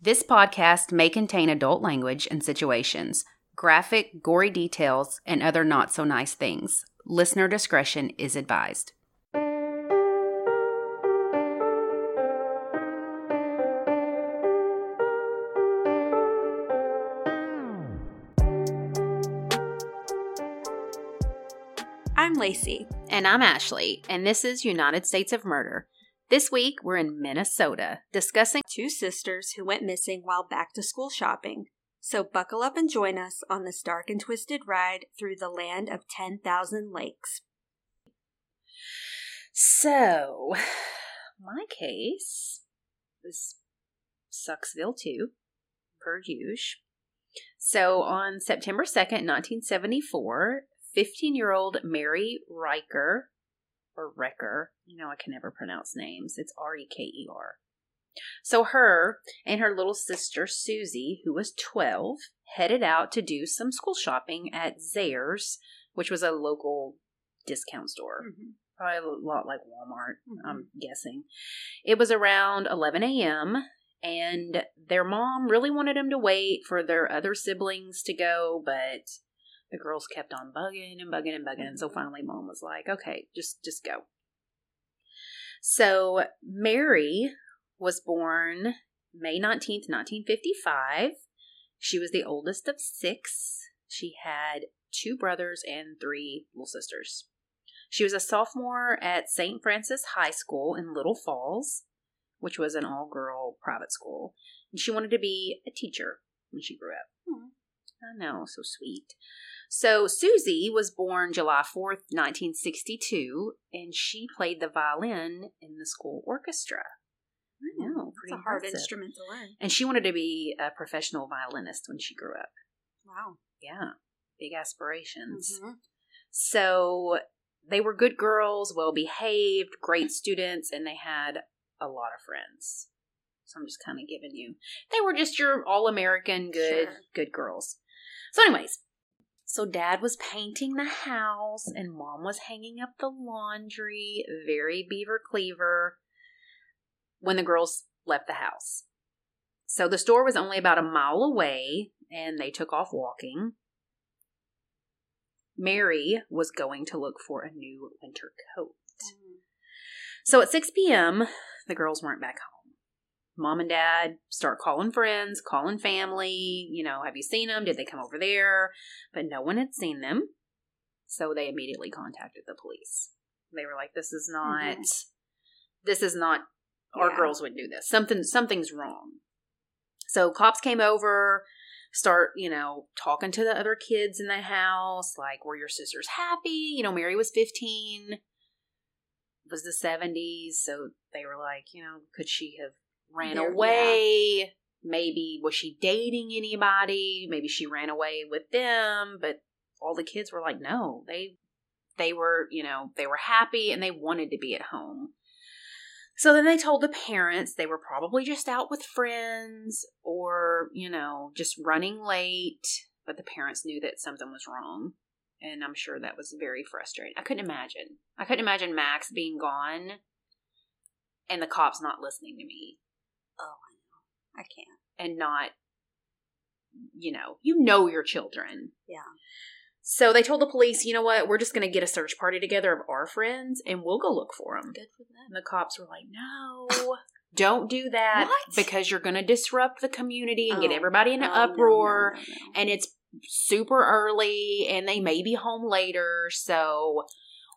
This podcast may contain adult language and situations, graphic, gory details, and other not so nice things. Listener discretion is advised. I'm Lacey. And I'm Ashley, and this is United States of Murder. This week, we're in Minnesota discussing Two sisters who went missing while back to school shopping. So buckle up and join us on this dark and twisted ride through the land of 10,000 lakes. So, my case was Sucksville too, per usual. So, on September 2nd, 1974, 15 year old Mary Riker, or Recker, you know, I can never pronounce names, it's R E K E R. So, her and her little sister Susie, who was 12, headed out to do some school shopping at Zayre's, which was a local discount store mm-hmm. probably a lot like Walmart, mm-hmm. I'm guessing. It was around 11 a.m., and their mom really wanted them to wait for their other siblings to go, but the girls kept on bugging and bugging and bugging, and so finally mom was like, okay, just just go. So Mary was born May 19th, 1955. She was the oldest of six. She had two brothers and three little sisters. She was a sophomore at St. Francis High School in Little Falls, which was an all girl private school. And she wanted to be a teacher when she grew up. Hmm. I know, so sweet. So Susie was born July 4th, 1962, and she played the violin in the school orchestra. I know, It's pretty a hard impressive. instrument to learn. And she wanted to be a professional violinist when she grew up. Wow. Yeah, big aspirations. Mhm. So they were good girls, well behaved, great students, and they had a lot of friends. So I'm just kind of giving you. They were just your all American good Sure. good girls. So anyways, so dad was painting the house and mom was hanging up the laundry, very beaver cleaver when the girls left the house. So the store was only about a mile away and they took off walking. Mary was going to look for a new winter coat. Mm. So at 6 p.m., the girls weren't back home. Mom and dad start calling friends, calling family. You know, have you seen them? Did they come over there? But no one had seen them. So they immediately contacted the police. They were like, this is not, Mhm. this is not, our Yeah. girls would do this. Something, something's wrong. So cops came over, start, you know, talking to the other kids in the house, like, were your sisters happy? You know, Mary was 15, it was the 70s, so they were like, you know, could she have ran They're- away? Maybe was she dating anybody? Maybe she ran away with them, but all the kids were like, no, they they were, you know, they were happy and they wanted to be at home. So then they told the parents they were probably just out with friends or, you know, just running late. But the parents knew that something was wrong. And I'm sure that was very frustrating. I couldn't imagine. I couldn't imagine Max being gone and the cops not listening to me Oh, I know. I can't. and not, you know, you know your children. Yeah. So they told the police, you know what, we're just going to get a search party together of our friends and we'll go look for them. Good for them. And the cops were like, no, don't do that What? because you're going to disrupt the community and get Oh, everybody in an Oh, no, uproar. no, no. And it's super early and they may be home later. So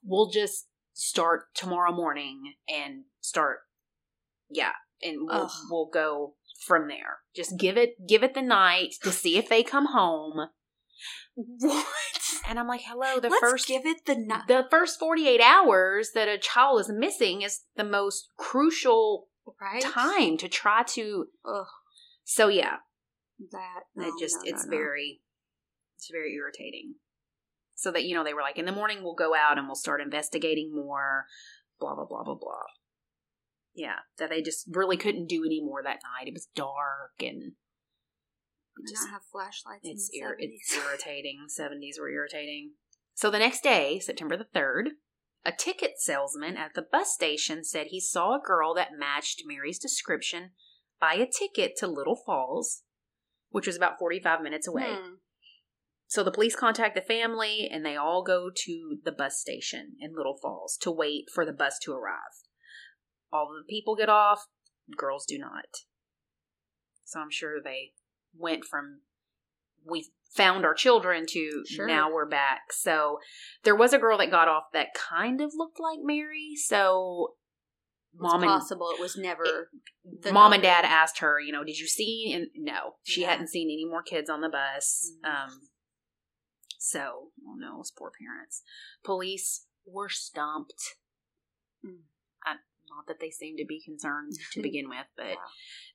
we'll just start tomorrow morning and start, yeah. And we'll, Ugh. we'll go from there. Just give it, give it the night to see if they come home. What? And I'm like, hello, the Let's first give it the night. the first 48 hours that a child is missing is the most crucial right? time to try to Ugh, so yeah that. it just no, it's no, no. very it's very irritating so that you know they were like in the morning we'll go out and we'll start investigating more blah blah blah blah blah yeah that they just really couldn't do anymore that night it was dark and Did just- not have flashlights. it's ir- it's irritating 70s were irritating so the next day september the 3rd a ticket salesman at the bus station said he saw a girl that matched mary's description buy a ticket to Little Falls, which was about 45 minutes away. Hmm. So the police contact the family and they all go to the bus station in Little Falls to wait for the bus to arrive. All the people get off, girls do not. So I'm sure they went from we found our children to Sure. now we're back. So there was a girl that got off that kind of looked like Mary. So It's mom and possible it was never the mom and dad asked her, you know, did you see? And no, she Yeah. hadn't seen any more kids on the bus. Mhm. Um, so, oh no, those poor parents. Police were stumped. Mm. Not that they seemed to be concerned to begin with, but Wow.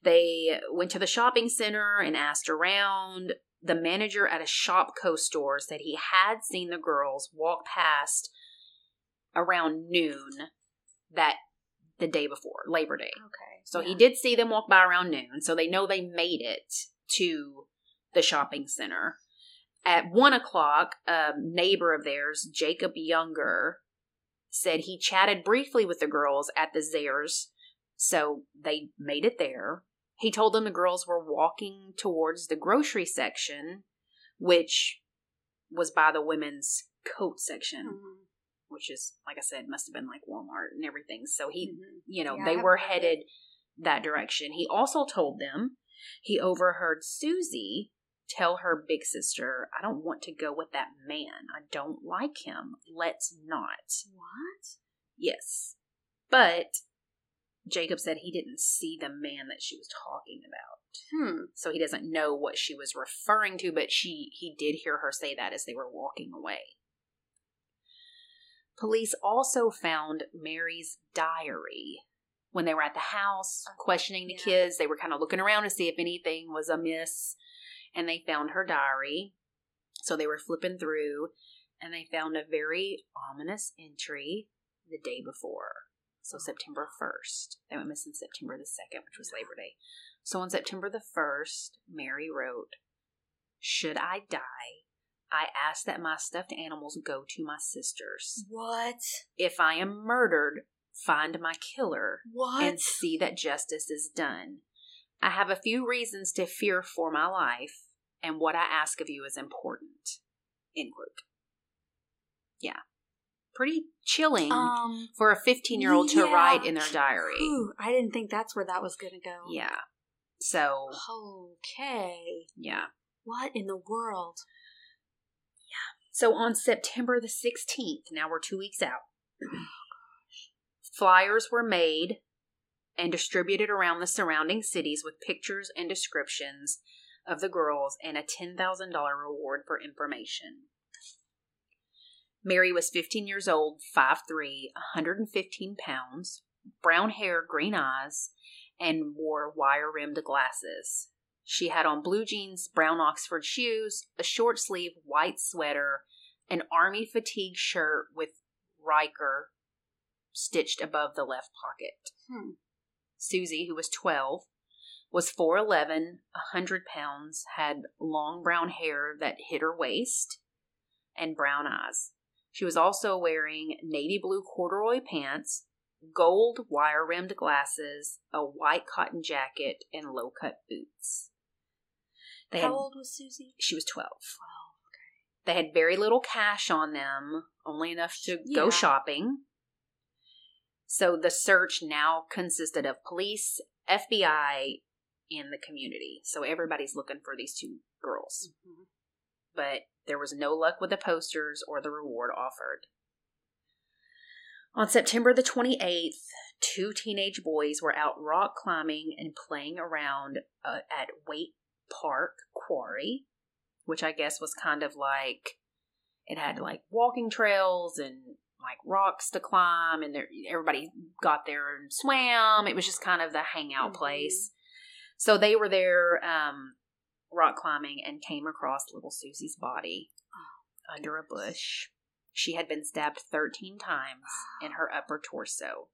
they went to the shopping center and asked around. The manager at a Shopko store said he had seen the girls walk past around noon that the day before Labor Day. Okay. So he did see them walk by around noon. So they know they made it to the shopping center. At one o'clock, a neighbor of theirs, Jacob Younger, said he chatted briefly with the girls at the Zayre's. So they made it there. He told them the girls were walking towards the grocery section, which was by the women's coat section, Mhm. which is, like I said, must have been like Walmart and everything. So he Mhm. you know, Yeah, they were headed that direction. He also told them he overheard Susie tell her big sister, I don't want to go with that man. I don't like him. Let's not. What? Yes. But Jacob said he didn't see the man that she was talking about. Hmm. So he doesn't know what she was referring to, but she he did hear her say that as they were walking away. Police also found Mary's diary when they were at the house questioning the yeah. kids. They were kind of looking around to see if anything was amiss, and they found her diary. So they were flipping through, and they found a very ominous entry the day before. So September 1st. They went missing September the 2nd, which was Labor Day. So on September the 1st, Mary wrote, Should I die, I ask that my stuffed animals go to my sisters. What? If I am murdered, find my killer What? and see that justice is done. I have a few reasons to fear for my life, and what I ask of you is important. End quote. Yeah. Pretty chilling um. for a 15 year old to yeah. write in their diary. Ooh, I didn't think that's where that was gonna go. Yeah. So, Okay. yeah. What in the world? Yeah. So on September the 16th, now we're two weeks out, flyers were made and distributed around the surrounding cities with pictures and descriptions of the girls and a $10,000 reward for information. Mary was 15 years old, 5'3, 115 pounds, brown hair, green eyes, and wore wire rimmed glasses. She had on blue jeans, brown Oxford shoes, a short sleeve white sweater, an army fatigue shirt with Riker stitched above the left pocket. Hmm. Susie, who was 12, was 4'11, 100 pounds, had long brown hair that hid her waist, and brown eyes. She was also wearing navy blue corduroy pants, gold wire rimmed glasses, a white cotton jacket, and low cut boots. They How had, old was Susie? she was 12. They had very little cash on them, only enough to Yeah. go shopping. So the search now consisted of police, FBI, and the community. So everybody's looking for these two girls. Mhm. But there was no luck with the posters or the reward offered. On September the 28th, two teenage boys were out rock climbing and playing around uh, at Waite Park Quarry, which I guess was kind of like it had like walking trails and like rocks to climb, and there, everybody got there and swam. It was just kind of the hangout Mhm. place. So they were there um, rock climbing and came across little Susie's body under a bush. She had been stabbed 13 times in her upper torso.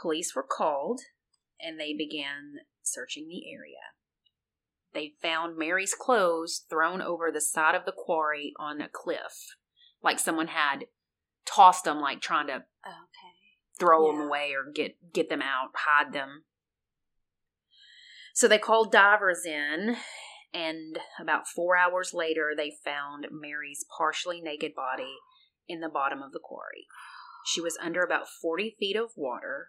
Police were called and they began searching the area. They found Mary's clothes thrown over the side of the quarry on a cliff, like someone had tossed them, like trying to Okay. throw them away or get get them out, hide them. So they called divers in, and about four hours later, they found Mary's partially naked body in the bottom of the quarry. She was under about 40 feet of water.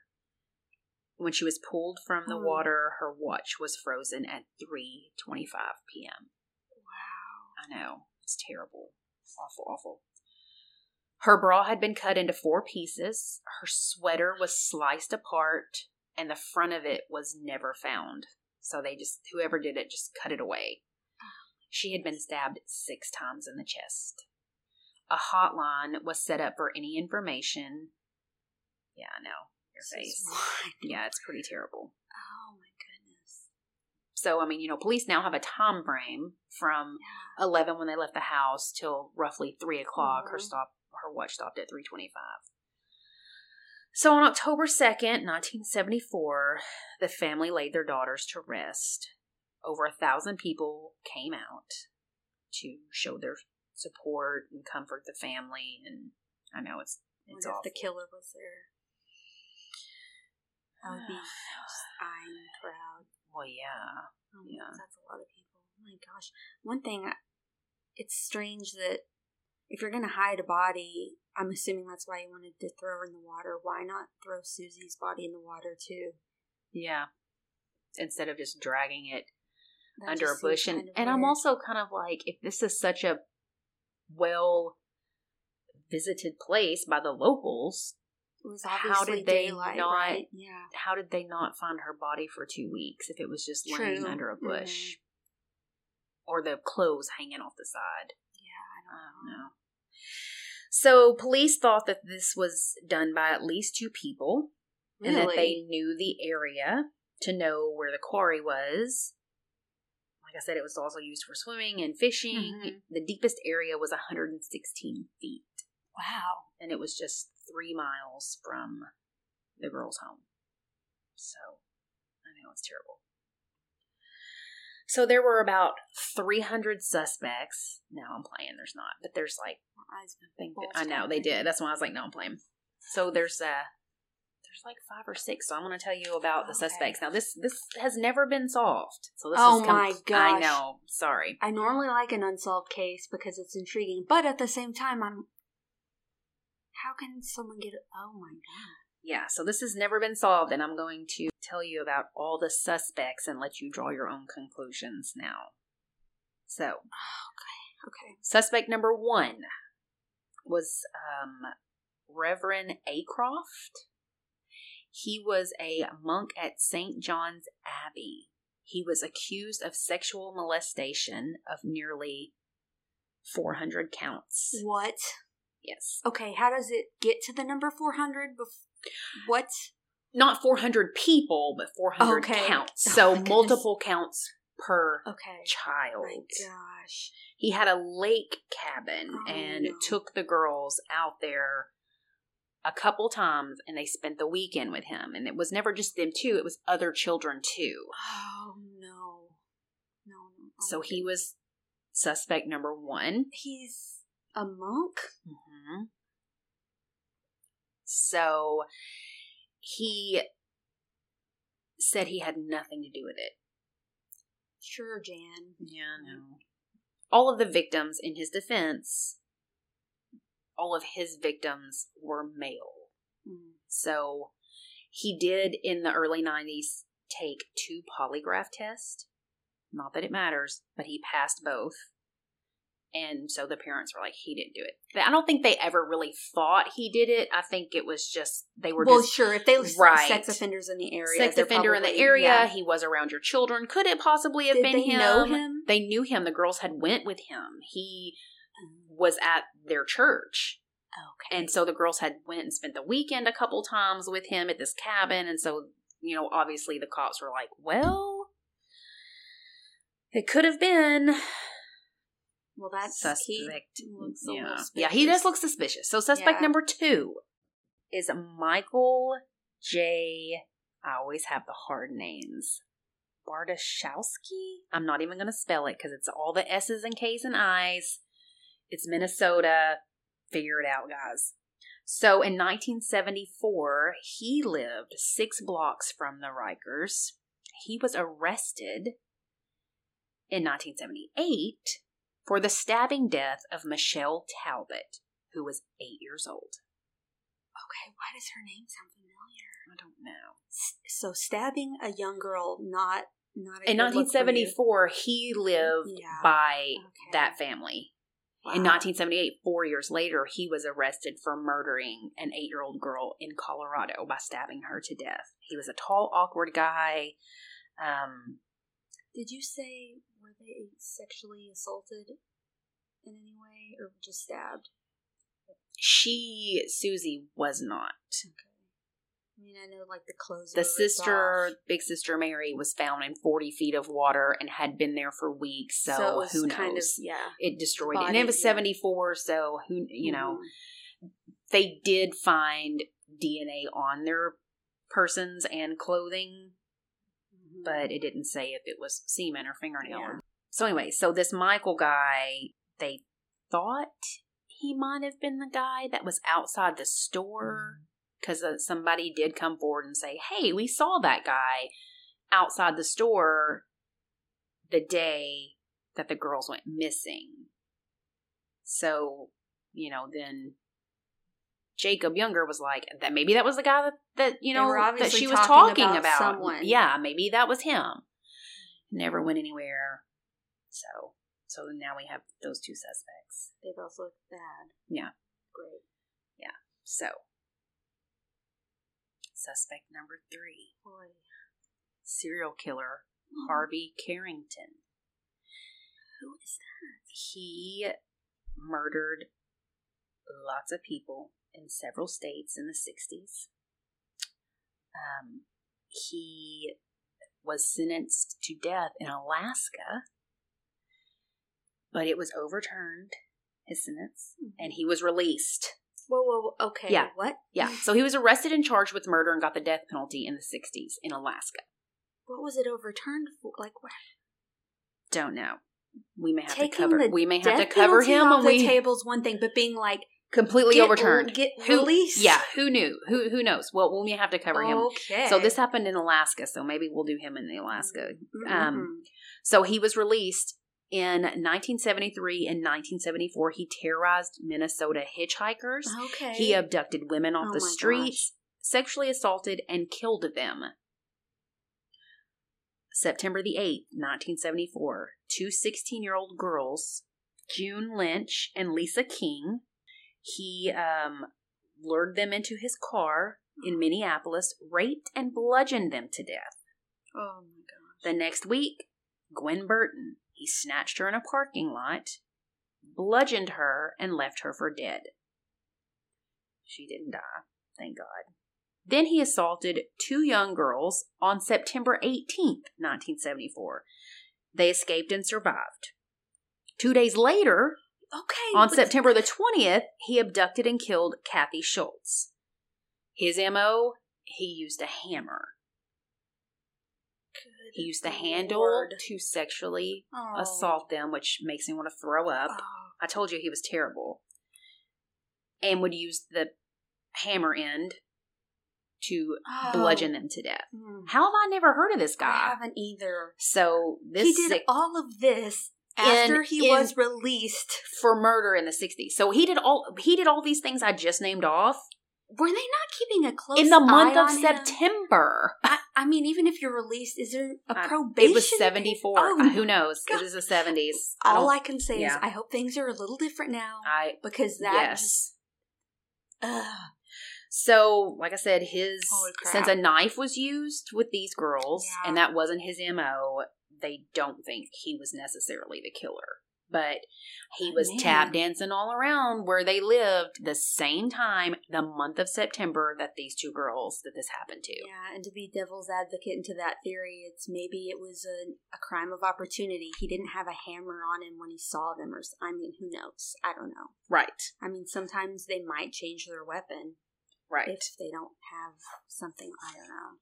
When she was pulled from the Hmm. water, her watch was frozen at 3:25 p.m. Wow. I know. It's terrible. Awful, awful. Her bra had been cut into four pieces. Her sweater was sliced apart, and the front of it was never found. So they just, whoever did it, just cut it away. She had been stabbed six times in the chest. A hotline was set up for any information. Yeah, I know. Your This face. Yeah, it's pretty terrible. Oh my goodness. So, I mean, you know, police now have a time frame from Yeah. 11 when they left the house till roughly 3 o'clock. Her Mhm. stop, her watch stopped at 325. So on October 2nd, 1974, the family laid their daughters to rest. Over a thousand people came out to show their support and comfort the family. And I know it's it's awful. if the killer was there. I would be just eyeing proud. well, yeah. Oh, Yeah. That's a lot of people. Oh my gosh. One thing, it's strange that if you're going to hide a body, I'm assuming that's why you wanted to throw her in the water. Why not throw Susie's body in the water too? Yeah. Instead of just dragging it That under a bush and, kind of and i'm also kind of like if this is such a well visited place by the locals how did they daylight, not- right? Yeah. how did they not find her body for two weeks if it was just laying under a bush Mhm. or the clothes hanging off the side Yeah, I i don't don't know. know so police thought that this was done by at least two people and that they knew the area to know where the quarry was. Like I said, it was also used for swimming and fishing. Mhm. The deepest area was 116 feet, Wow. and it was just three miles from the girl's home. So, I know it's terrible. So there were about 300 suspects. No, I'm playing. There's not, but there's like I think Bulge I know they did. That's why I was like, no, I'm playing. So there's uh there's like five or six. So I'm going to tell you about the Okay. suspects. Now this this has never been solved. So this Oh is my I gosh. I know. Sorry. I normally like an unsolved case because it's intriguing, but at the same time, I'm. How can someone get? Oh my god! Yeah. So this has never been solved, and I'm going to tell you about all the suspects and let you draw your own conclusions now. So Okay. okay. suspect number one was um, Reverend Acroft. He was a monk at St. John's Abbey. He was accused of sexual molestation of nearly 400 counts. What? Yes. Okay. How does it get to the number four hundred? Bef- what? Not 400 people, but 400 Okay. counts. Oh So multiple counts per Okay. child. My gosh. he had a lake cabin Oh, and no. took the girls out there a couple times and they spent the weekend with him and it was never just them two it was other children too Oh no. No. no. Oh so he was suspect number one. He's a monk. hmm so he said he had nothing to do with it Sure, Jan. Yeah, no. All of the victims in his defense, all of his victims were male. Mm. So he did in the early 90s take two polygraph tests. Not that it matters, but he passed both. And so the parents were like, he didn't do it. But I don't think they ever really thought he did it. I think it was just, they were well, just sure. If they were Right. sex offenders in the area, sex offender in the area. yeah. He was around your children. Could it possibly have Did been him? him? They knew him. The girls had went with him. He was at their church. Okay. And so the girls had went and spent the weekend a couple times with him at this cabin. And so, you know, obviously the cops were like, well, it could have been well, that's suspect. He looks a yeah. yeah, he does look suspicious. So suspect Yeah. number two is Michael J. I always have the hard names. Bardashowski? I'm not even going to spell it because it's all the S's and K's and I's. It's Minnesota. Figure it out, guys. So in 1974, he lived six blocks from the Rikers. he was arrested in 1978 for the stabbing death of Michelle Talbot, who was eight years old. Okay, why does her name sound familiar? I don't know. So stabbing a young girl, not not In good look for you. 1974, he lived Yeah. by Okay. that family. In 1978, four years later, he was arrested for murdering an eight year old girl in Colorado by stabbing her to death. He was a tall, awkward guy. Um, Did you say sexually assaulted in any way, or just stabbed? she, Susie, was not. Okay. I mean, I know like the clothes. The sister, big sister Mary, was found in 40 feet of water and had been there for weeks. So, was who knows? kind of yeah. it destroyed it. And it was yeah. 74, so who, you know, Mhm. they did find DNA on their persons and clothing, Mhm. but it didn't say if it was semen or fingernail. Yeah. So anyway, so this Michael guy, they thought he might have been the guy that was outside the store because uh, somebody did come forward and say, "Hey, we saw that guy outside the store the day that the girls went missing." So, you know, then Jacob Younger was like, "That maybe that was the guy that, that you know that she was talking talking about about. someone. Yeah, maybe that was him." Never went anywhere. So, so now we have those two suspects. They both look bad. Yeah. Great. Yeah. So, suspect number three, Boy. serial killer Harvey Carignan. Who is that? He murdered lots of people in several states in the 60s. Um, he was sentenced to death in Alaska, but it was overturned, his sentence, and he was released. Whoa, whoa, whoa. Okay. Yeah. What? Yeah, so he was arrested and charged with murder and got the death penalty in the 60s in Alaska. What was it overturned for? Like what? Don't know. We may have Taking to cover. We may have to cover him when the we table's one thing, but being like completely get, overturned. get Who- released. Yeah, who knew? Who who knows? Well, we may have to cover him. Okay. So this happened in Alaska, so maybe we'll do him in the Alaska. Mhm. um, So he was released in 1973 and 1974. He terrorized Minnesota hitchhikers. okay. He abducted women off Oh the streets, sexually assaulted, and killed them. September the 8th, 1974, two 16 year old girls, June Lynch and Lisa King, he um, lured them into his car in Minneapolis, raped and bludgeoned them to death. Oh my god. The next week, Gwen Burton, he snatched her in a parking lot, bludgeoned her, and left her for dead. She didn't die, thank God. Then he assaulted two young girls on September 18th, 1974. They escaped and survived. Two days later, Okay. on September the 20th, he abducted and killed Kathy Schultz. His MO, he used a hammer. He used the handle Lord. to sexually Oh. assault them, which makes me want to throw up. Oh. I told you he was terrible. And would use the hammer end to Oh. bludgeon them to death. Mm. How have I never heard of this guy? I haven't either. So this he did sick all of this In- after he in- was released. for murder in the 60s. So he did all he did all these things I just named off Were they not keeping a close eye on the girl? in the month of? September. I, I mean, even if you're released, is there a I- probation? It was 74. Oh, Uh, Who knows? God. It is the 70s. All I can say yeah. is I hope things are a little different now I because that yes. just. So, like I said, his since a knife was used with these girls, Yeah. and that wasn't his mo, they don't think he was necessarily the killer. But he oh, was Man. tap dancing all around where they lived the same time, the month of September that these two girls that this happened to. Yeah, and to be devil's advocate into that theory, it's maybe it was a, a crime of opportunity. He didn't have a hammer on him when he saw them, or i mean, who knows? I don't know. Right, I mean, sometimes they might change their weapon right. if they don't have something. I don't know.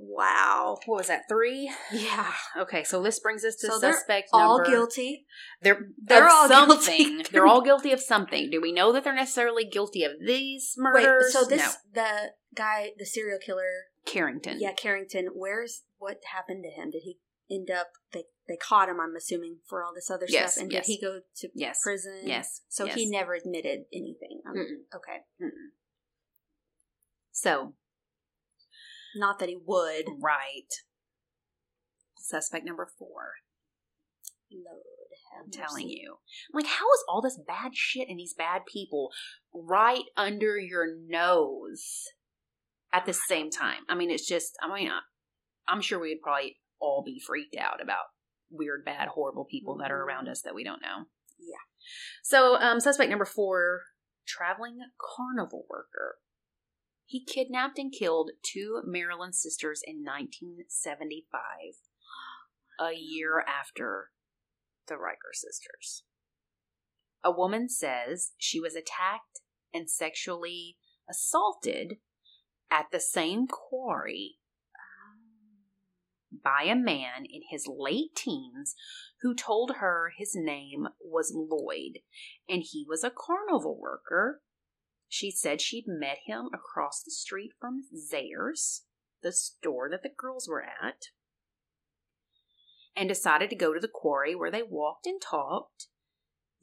Wow. what was that? Three. Yeah. Okay, so this brings us to So they're suspect All number. guilty. They're They're all something. guilty. they're all guilty of something. Do we know that they're necessarily guilty of these murders? Wait, so this No. the guy, the serial killer, Carignan. Yeah, Carignan. Where's what happened to him? Did he end up? They they caught him. I'm assuming for all this other Yes, stuff. And yes. did he go to Yes. prison? Yes. So yes. he never admitted anything. Um, Mm-mm. okay. Mm-mm. So, Not that he would. right. Suspect number four. Lord, have I'm telling you. Like, how is all this bad shit and these bad people right under your nose at the same time? I mean, it's just, I mean, I'm sure we would probably all be freaked out about weird, bad, horrible people that are around us that we don't know. Yeah. So, um, suspect number four traveling carnival worker. He kidnapped and killed two Maryland sisters in 1975, a year after the Riker sisters. A woman says she was attacked and sexually assaulted at the same quarry by a man in his late teens who told her his name was Lloyd and he was a carnival worker. She said she'd met him across the street from Zayre's, the store that the girls were at, and decided to go to the quarry where they walked and talked.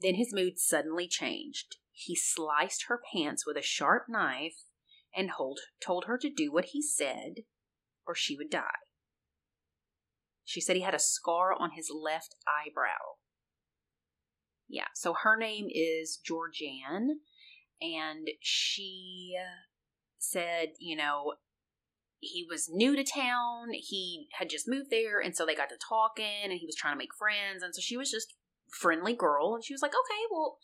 Then his mood suddenly changed. He sliced her pants with a sharp knife and hold, told her to do what he said or she would die. She said he had a scar on his left eyebrow. Yeah, so her name is Georgianne, and she said, you know, he was new to town. He had just moved there, and so they got to talking, and he was trying to make friends, and so she was just friendly girl, and she was like, okay, well.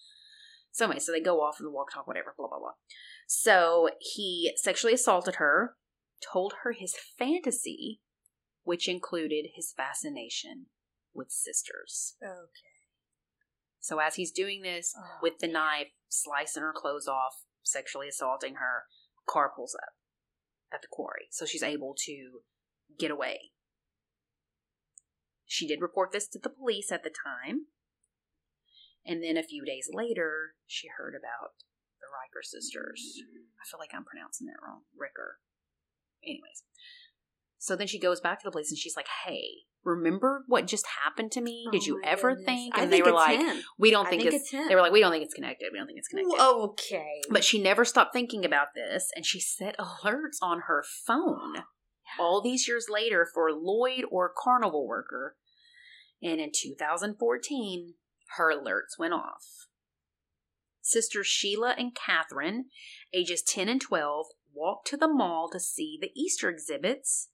So anyway, so they go off and walk, talk, whatever, blah blah blah. So he sexually assaulted her, told her his fantasy, which included his fascination with sisters. Okay. So as he's doing this Oh, with the knife, slicing her clothes off, sexually assaulting her, car pulls up at the quarry. So she's able to get away. She did report this to the police at the time. And then a few days later, she heard about the Riker sisters. I feel like I'm pronouncing that wrong. Ricker. Anyways. So then she goes back to the police and she's like, hey, remember what just happened to me? Did Oh you ever goodness. think? I And they think were like, him. we don't I think, think it's, it's. They were like, we don't think it's connected. We don't think it's connected. Okay. But she never stopped thinking about this, and she set alerts on her phone all these years later for Lloyd or Carnival Worker. And in 2014, her alerts went off. Sisters Sheila and Catherine, ages 10 and 12, walked to the mall to see the Easter exhibits,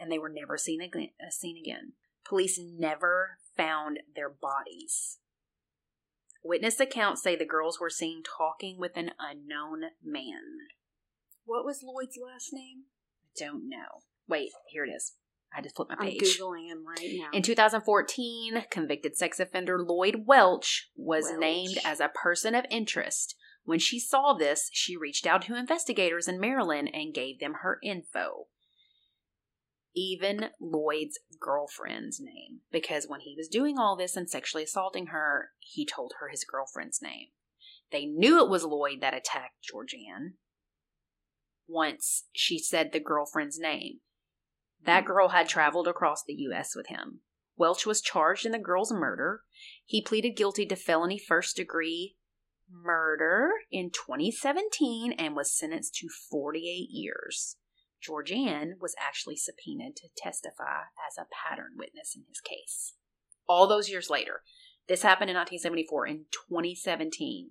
and they were never seen again. uh, Seen again. Police never found their bodies. Witness accounts say the girls were seen talking with an unknown man. what was Lloyd's last name? I don't know. Wait, here it is. I just flipped my page. I'm googling him right now. In 2014, convicted sex offender Lloyd Welch was Welch. named as a person of interest. When she saw this, she reached out to investigators in Maryland and gave them her info. Even Lloyd's girlfriend's name, because when he was doing all this and sexually assaulting her, he told her his girlfriend's name. They knew it was Lloyd that attacked Georgianne once she said the girlfriend's name. That girl had traveled across the U.S. with him. Welch was charged in the girl's murder. He pleaded guilty to felony first degree murder in 2017 and was sentenced to 48 years. Georgianne was actually subpoenaed to testify as a pattern witness in his case. All those years later, this happened in 1974. In 2017,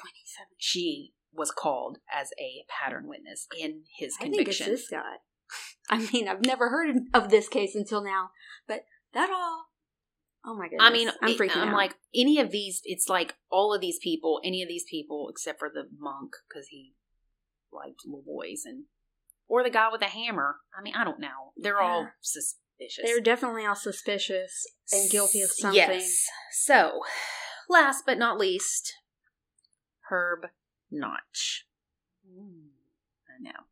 27. she was called as a pattern witness in his I think it's conviction. this guy. I mean, I've never heard of this case until now, but that all. Oh my goodness! I mean, I'm it- freaking I'm out. like any of these. It's like all of these people, any of these people, except for the monk because he liked little boys, and or the guy with the hammer. I mean, I don't know. They're all Yeah. suspicious. they're definitely all suspicious and guilty of something. Yes. So, last but not least, Herb Notch. I know.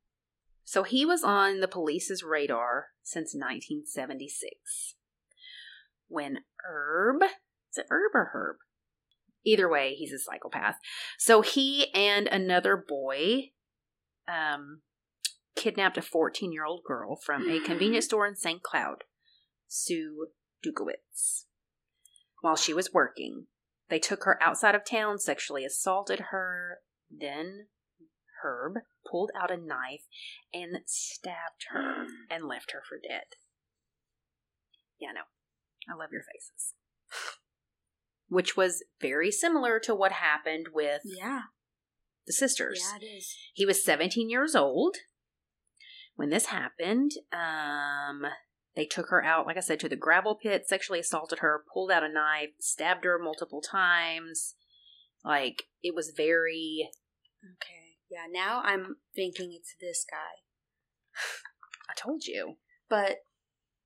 So he was on the police's radar since 1976. When Herb, is it Herb or Herb? Either way, he's a psychopath. So he and another boy, um, kidnapped a 14 year old girl from a convenience store in St. Cloud, Sue Dukowitz. While she was working, they took her outside of town, sexually assaulted her. Then Herb pulled out a knife and stabbed her and left her for dead. Yeah, no. I love your faces. Which was very similar to what happened with Yeah. the sisters. Yeah, it is. He was 17 years old when this happened. Um, they took her out, like I said, to the gravel pit, sexually assaulted her, pulled out a knife, stabbed her multiple times. Like, it was very. Okay. Yeah, now I'm thinking it's this guy. I told you. But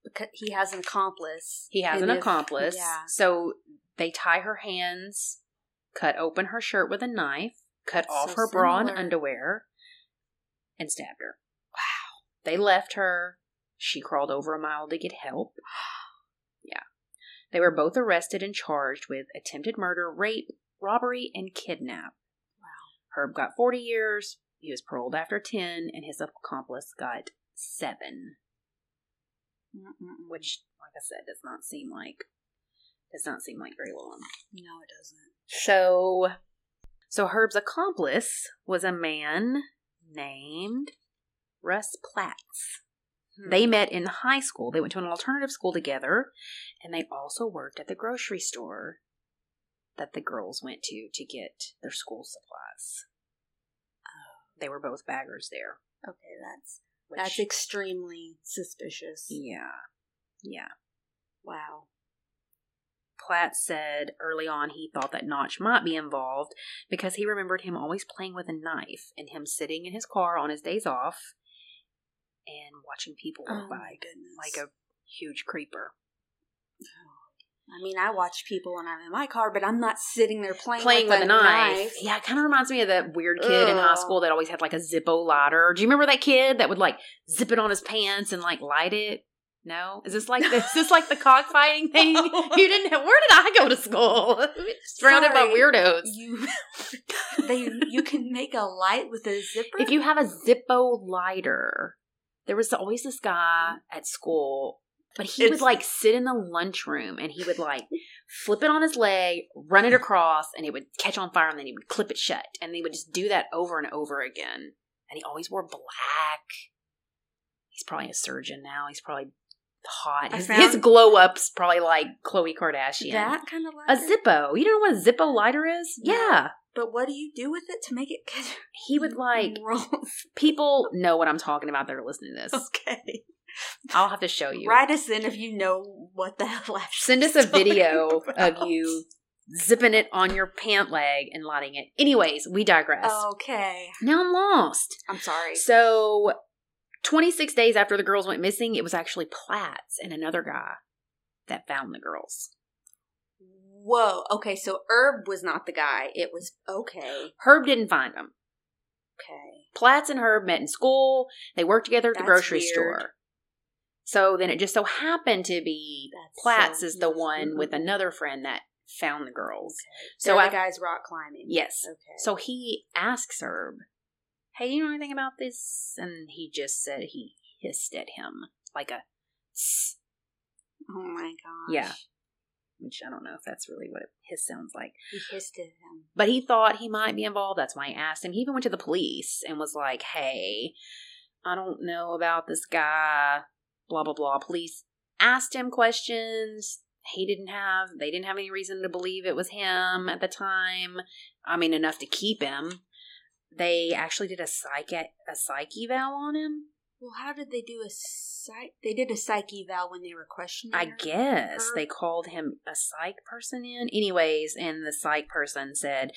because he has an accomplice. He has and an if- accomplice. Yeah. So they tie her hands, cut open her shirt with a knife, cut off her bra and underwear, and stabbed her. They left her. She crawled over a mile to get help. Yeah. They were both arrested and charged with attempted murder, rape, robbery, and kidnap. Wow. Herb got 40 years. He was paroled after 10, and his accomplice got 7 Mm-mm-mm. which, like I said, does not seem like does not seem like very long. No, it doesn't. So, so Herb's accomplice was a man named Russ Platts. Hmm. They met in high school. They went to an alternative school together, and they also worked at the grocery store that the girls went to to get their school supplies. They were both baggers there. Okay, that's Which, that's extremely suspicious. yeah, yeah. Wow. Platt said early on he thought that Notch might be involved because he remembered him always playing with a knife and him sitting in his car on his days off and watching people walk Oh by like a huge creeper. I mean, I watch people when I'm in my car, but I'm not sitting there playing, Playing with, a a knife. Yeah, it kind of reminds me of that weird kid in high school that always had like a Zippo lighter. Do you remember that kid that would like zip it on his pants and like light it? No? Is this like this? Is this like the cockfighting thing? You didn't where did I go to school? Surrounded by weirdos. You, they, you can make a light with a zipper. if you have a Zippo lighter, there was always this guy mm-hmm. at school, but he would like sit in the lunchroom and he would like flip it on his leg, run it across, and it would catch on fire, and then he would clip it shut, and he would just do that over and over again. And he always wore black. He's probably a surgeon now. He's probably hot. His, his glow up's probably like Khloe Kardashian. that kind of a lighter. Zippo. You don't know what a Zippo lighter is? Yeah. But what do you do with it to make it? He would like roll. people know what I'm talking about that are listening to this. Okay. I'll have to show you. Write us in if you know what the hell. I'm Send us a video about. of you zipping it on your pant leg and lighting it. Anyways, we digress. Okay. Now I'm lost. I'm sorry. So, 26 days after the girls went missing, it was actually Platts and another guy that found the girls. Whoa. Okay, so Herb was not the guy. It was okay. Herb didn't find them. Okay. Platts and Herb met in school. They worked together at the That's grocery weird. store. So then it just so happened to be That's Platts so is the one mm-hmm. with another friend that found the girls. So So the guy's rock climbing. yes. Okay. So he asks Herb, "Hey, you know anything about this?" And he just said he hissed at him like a, "Tss," Oh my gosh. Yeah. Which I don't know if that's really what his sounds like. He hissed at him. But he thought he might be involved. That's why he asked him. He even went to the police and was like, "Hey, I don't know about this guy." Blah blah blah. Police asked him questions. He didn't have. They didn't have any reason to believe it was him at the time. I mean, enough to keep him. They actually did a psych a psych eval on him. Well, how did they do a psych? They did a psych eval when they were questioning. I guess Her- they called him a psych person in. Anyways, and the psych person said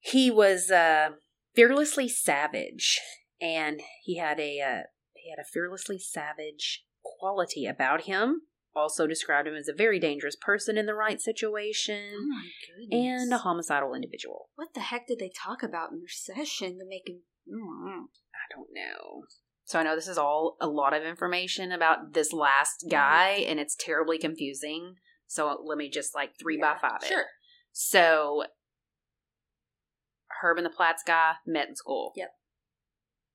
he was uh, fearlessly savage, and he had a uh, he had a fearlessly savage quality about him. Also described him as a very dangerous person in the right Oh situation, my goodness. and a homicidal individual. what the heck did they talk about in their session to make him? Mm. I don't know. So I know this is all a lot of information about this last guy, and it's terribly confusing. So let me just like three by five it. Sure. So Herb and the Platts guy met in school. Yep.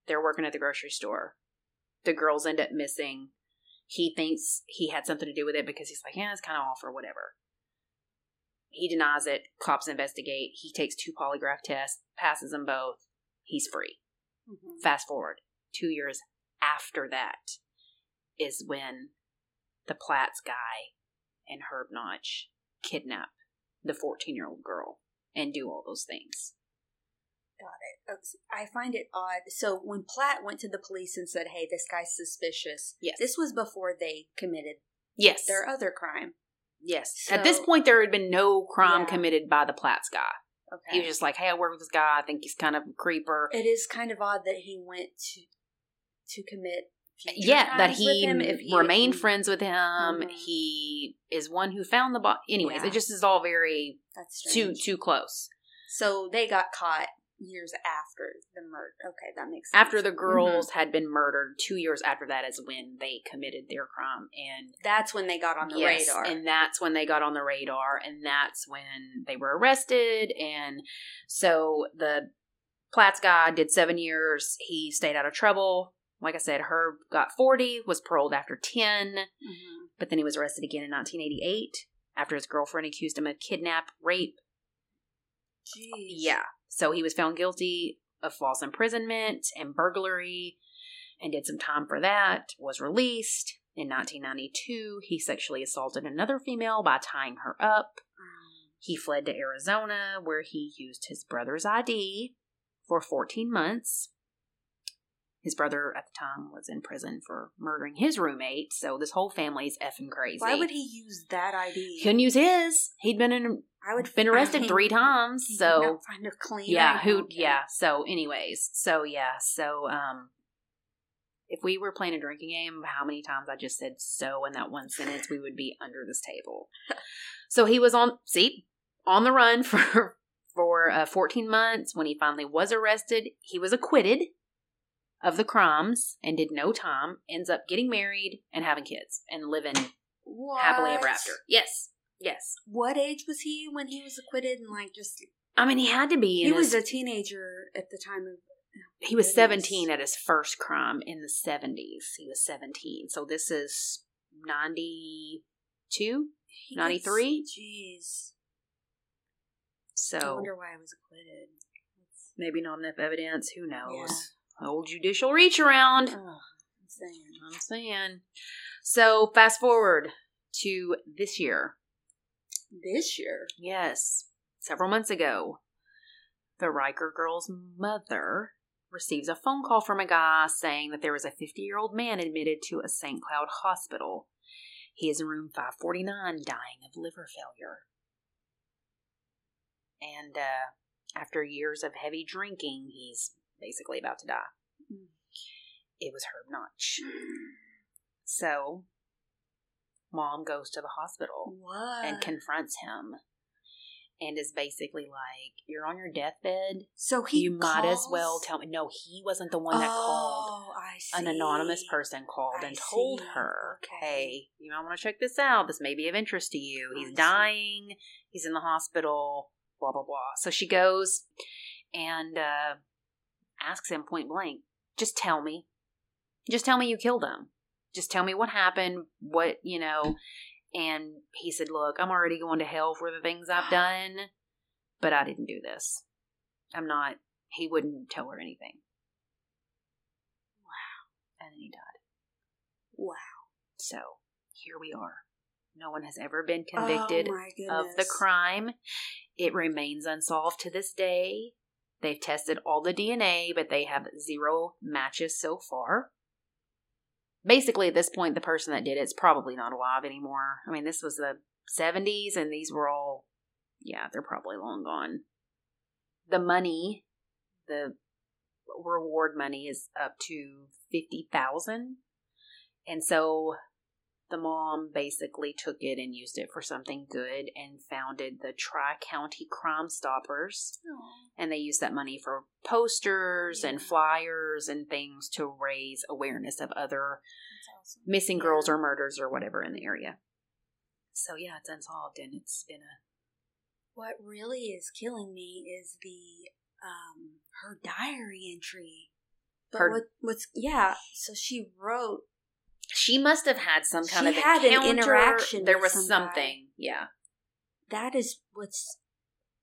They're working at the grocery store. The girls end up missing. He thinks he had something to do with it because he's like, yeah, it's kind of off or whatever. He denies it. Cops investigate. He takes two polygraph tests, passes them both. He's free. Mhm. Fast forward two years after that is when the Platts guy and Herb Notch kidnap the 14 year old girl and do all those things. Got it. Oh, I find it odd. So when Platt went to the police and said, "Hey, this guy's suspicious," Yes. this was before they committed Yes. their other crime. yes. At this point, there had been no crime Yeah. committed by the Platts guy. Okay. He was just like, hey, I work with this guy. I think he's kind of a creeper. it is kind of odd that he went to to commit. yeah, that he, he remained friends with him. Mhm. He is one who found the body. Anyways, Yeah. it just is all very too too close. So they got caught years after the murder. Okay, that makes sense. After the girls Mm-hmm. had been murdered, two years after that is when they committed their crime, and that's when they got on the yes, radar. and that's when they got on the radar, and that's when they were arrested. And so the Platts guy did seven years. He stayed out of trouble. Like I said, Herb got forty, was paroled after ten. Mhm. but then he was arrested again in 1988 after his girlfriend accused him of kidnap, rape. Jeez. Yeah. So he was found guilty of false imprisonment and burglary and did some time for that, was released. In 1992, he sexually assaulted another female by tying her up. Um, He fled to Arizona where he used his brother's ID for 14 months. His brother at the time was in prison for murdering his roommate, so this whole family's effing crazy. Why would he use that ID? He couldn't use his. He'd been in, I would been arrested three times. So find a clean. yeah, who? Yeah. So, anyways, so yeah, so um, if we were playing a drinking game, how many times I just said "so" in that one sentence, we would be under this table. So he was on see on the run for for uh, 14 months. When he finally was arrested, he was acquitted of the crimes and did no time. Ends up getting married and having kids and living What? happily ever after. Yes, yes. What age was he when he was acquitted? And like, just I mean, he had to be. In he was a teenager at the time of. Oh, he was 17 at his first crime in the 70s. He was 17. So this is 92. he 93? gets- Jeez. I So wonder why I was acquitted. Maybe not enough evidence. Who knows? Yeah. Old judicial reach around. Ugh, I'm saying. I'm saying. So fast forward to this year. This year. Yes, several months ago, the Reker girl's mother receives a phone call from a guy saying that there was a 50 year old man admitted to a St. Cloud hospital. He is in room 549 dying of liver failure. And uh, after years of heavy drinking, he's basically about to die. Mm. It was Herb Notch. So, mom goes to the hospital What? and confronts him and is basically like, You're on your deathbed. so he. you might as well tell me. No, he wasn't the one that called. Oh, I see. An anonymous person called I and told see. her, Okay. Hey, you might want to check this out. This may be of interest to you. I He's see. dying. He's in the hospital. Blah, blah, blah. So she goes and uh, asks him point blank, Just tell me. Just tell me you killed him. Just tell me what happened, what, you know. And he said, Look, I'm already going to hell for the things I've done, but I didn't do this. I'm not, he wouldn't tell her anything. Wow. And then he died. Wow. So here we are. No one has ever been oh convicted oh, of the crime. It remains unsolved to this day. They've tested all the DNA, but they have zero matches so far. Basically, at this point, the person that did it's probably not alive anymore. I mean, this was the 70s, and these were all, yeah, they're probably long gone. The money, the reward money is up to 50000 And so the mom basically took it and used it for something good and founded the Tri County Crime Stoppers. Aw. And they used that money for posters and flyers and things to raise awareness of other awesome. missing girls or murders or whatever in the area. So yeah, it's unsolved and it's been a What really is killing me is the um her diary entry. But Her- what, what's yeah? So she wrote. She must have had some kind She of had an interaction There was something. Yeah. That is what's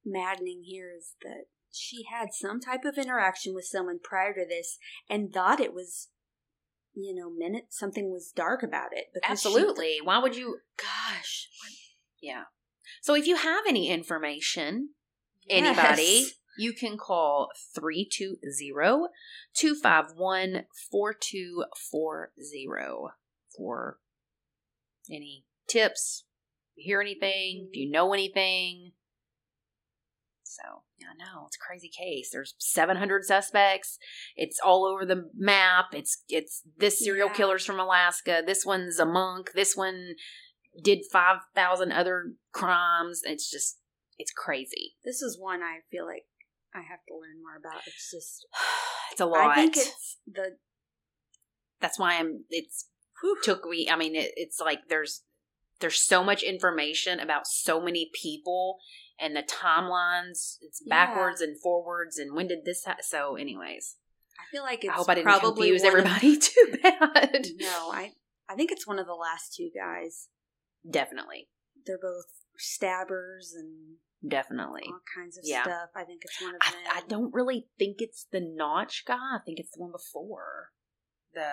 maddening here is that she had some type of interaction with someone prior to this and thought it was, you know, minute something was dark about it. she- Absolutely. Why would you? gosh, Yeah. So if you have any information, anybody, Yes. You can call 320 251 4240 for any tips, if you hear anything, if you know anything. So, yeah, no, it's a crazy case. There's 700 suspects. It's all over the map. It's it's this serial Yeah. killer's from Alaska. This one's a monk. This one did 5,000 other crimes. It's just it's crazy. This is one I feel like I have to learn more about. It's just It's a lot. I think it's the That's why I'm it's whew, took me i mean it, it's like there's there's so much information about so many people and the timelines it's Yeah. backwards and forwards and when did this ha- so anyways I feel like it's i hope i didn't probably confuse one of- everybody too bad no, I I think it's one of the last two guys. definitely They're both stabbers and definitely all kinds of Yeah. stuff. I think it's one of I, them. I don't really think it's the notch guy i think it's the one before the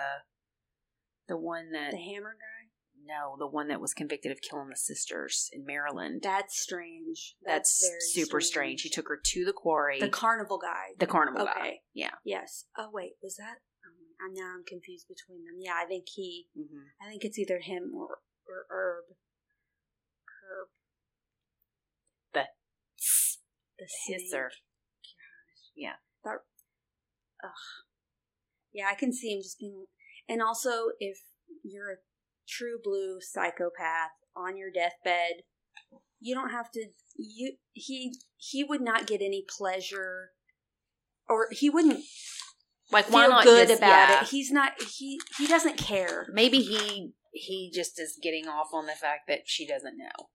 the one that the hammer guy. no the one that was convicted of killing the sisters in maryland That's strange. that's, very super strange. He took her to the quarry the carnival guy. the carnival okay. guy yeah Yes. Oh wait, was that? Um, I'm now I'm confused between them. Yeah, I think he. hmm I think it's either him or or. Herb. The The his snake. or yeah. That. Ugh. Yeah, I can see him just being. And also, if you're a true blue psychopath on your deathbed, you don't have to. You he he would not get any pleasure, or he wouldn't like why feel not good just- about yeah. it. He's not. He he doesn't care. Maybe he he just is getting off on the fact that she doesn't know.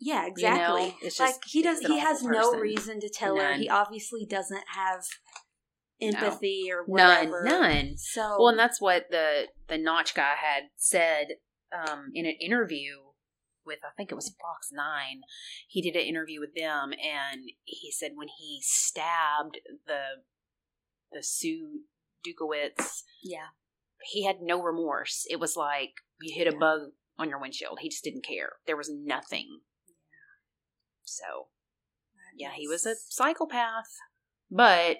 Yeah, exactly. know, it's like he does. He has awful no reason to tell her. He obviously doesn't have empathy or None, whatever. none. So Well, and that's what the the Notch guy had said um, in an interview with I think it was Fox Nine. He did an interview with them, and he said when he stabbed the the Sue Dukowitz, yeah, he had no remorse. It was like you hit a Yeah. bug on your windshield. He just didn't care. There was nothing. So yeah, he was a psychopath. But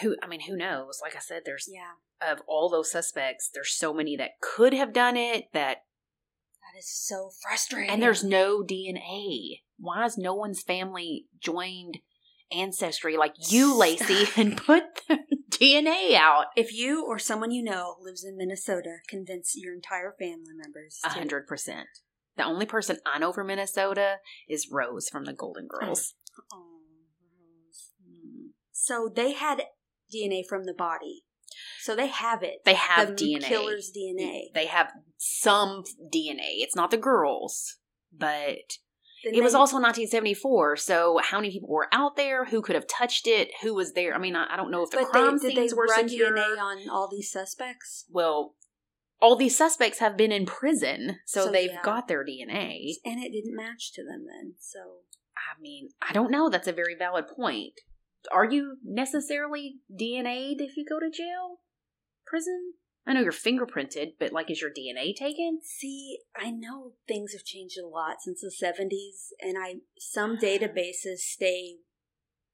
who I mean, who knows? Like I said, there's yeah. of all those suspects, there's so many that could have done it that That is so frustrating. and there's no DNA. Why has no one's family joined ancestry like you, Lacey, and put their DNA out? if you or someone you know lives in Minnesota, convince your entire family members. A hundred percent. The only person I know from Minnesota is Rose from the Golden oh. Girls. Oh, Rose. Hmm. So they had DNA from the body. So they have it. They have the DNA. killer's DNA. They have some DNA. It's not the girls, but Then it was also 1974. So how many people were out there? Who could have touched it? Who was there? I mean, I, I don't know if the But crime they, did they scenes were run secure. DNA on all these suspects? well, all these suspects have been in prison, so, So, they've yeah. got their DNA. And it didn't match to them then. So I mean, I don't know. That's a very valid point. Are you necessarily DNA'd if you go to jail, prison? I know you're fingerprinted, but like, is your DNA taken? see, I know things have changed a lot since the seventies, and I some databases stay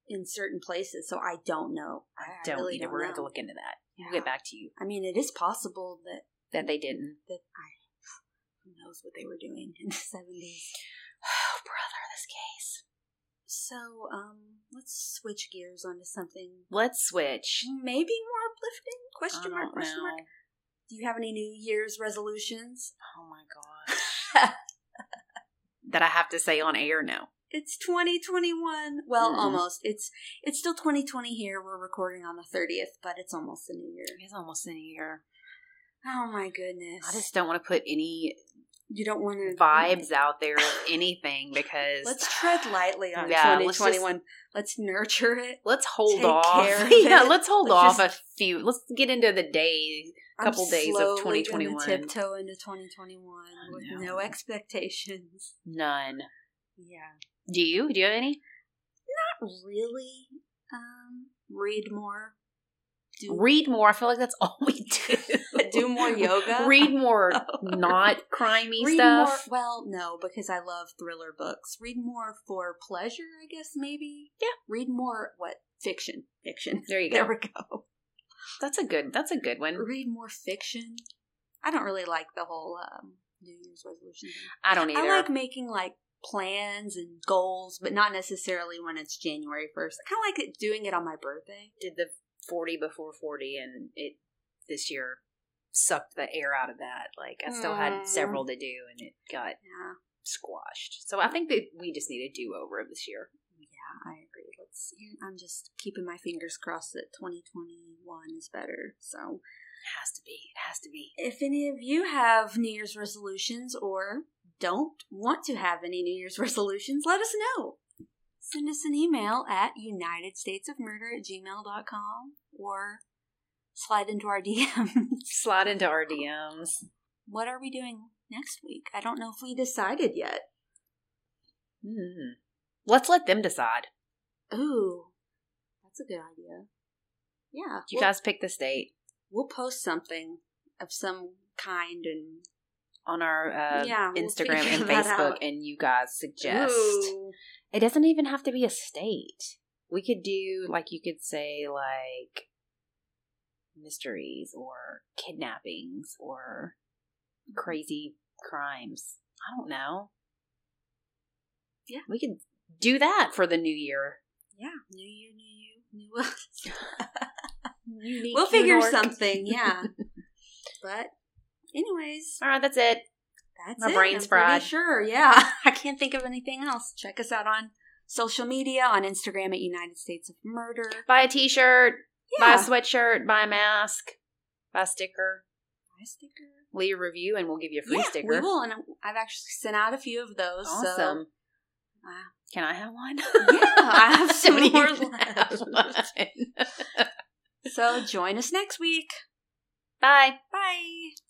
in certain places, so I don't know. I, Don't really either. don't We're gonna have to look into that. We'll get back to you. I mean, it is possible that That they didn't. that I who knows what they were doing in the seventies. Oh, brother, this case. So, um, let's switch gears onto something Let's switch. maybe more uplifting. Question mark? Question know. mark. Do you have any New Year's resolutions? Oh my gosh. that I have to say on air now. It's 2021. Well, Mm-mm. almost. It's it's still 2020 here. We're recording on the 30th, but it's almost the new year. It's almost in a year. Oh my goodness. I just don't want to put any You don't want to vibes out there of anything because Let's tread lightly on Yeah, let's 2021. Let's, nurture it. let's hold take off. yeah, let's hold Let's off a few. Let's get into the days. I'm Couple days of 2021. gonna Tiptoe into 2021 with know. no expectations. None. Yeah. Do you? Do you have any? Not really. Um, read more. Do, Read more. I feel like that's all we do. do more yoga. Read more not crimey Read stuff. more. Well, no, because I love thriller books. Read more for pleasure, I guess. Maybe. Yeah. Read more. What fiction? Fiction. There you go. There we go. That's a good. That's a good one. Read more fiction. I don't really like the whole um, New Year's resolution thing. I don't either. I like making like plans and goals, but not necessarily when it's January first. I kind of like it doing it on my birthday. did the forty before forty, and it this year sucked the air out of that. Like I still Mm. had several to do, and it got Yeah, squashed. So I think that we just need a do over this year. yeah, I agree. Let's. I'm just keeping my fingers crossed that 2021 is better. So, It has to be. It has to be. if any of you have New Year's resolutions or don't want to have any New Year's resolutions, let us know. Send us an email at unitedstatesofmurder at gmail.com or slide into our DMs. Slide into our DMs. what are we doing next week? I don't know if we decided yet. Hmm. Let's let them decide. Ooh, that's a good idea. Yeah, You we'll, guys pick the state we'll post something of some kind and on our uh, Yeah, we'll Instagram and Facebook, and you guys suggest. Ooh. It doesn't even have to be a state. We could do like you could say like mysteries or kidnappings or crazy crimes. I don't know. Yeah. We could do that for the new year. Yeah, new year, new you, new us. We'll figure something. Yeah, but anyways, All right, that's it. that's My it. brain's I'm fried. Sure, yeah. I can't think of anything else. Check us out on social media on Instagram at United States of Murder. Buy a t-shirt, buy a sweatshirt, buy a mask, buy a sticker, Buy a sticker. leave a review, and we'll give you a free yeah, sticker. we will, and I've actually sent out a few of those. So, Awesome. uh, Can I have one? Yeah, I have so Don't more left. so join us next week. Bye. Bye.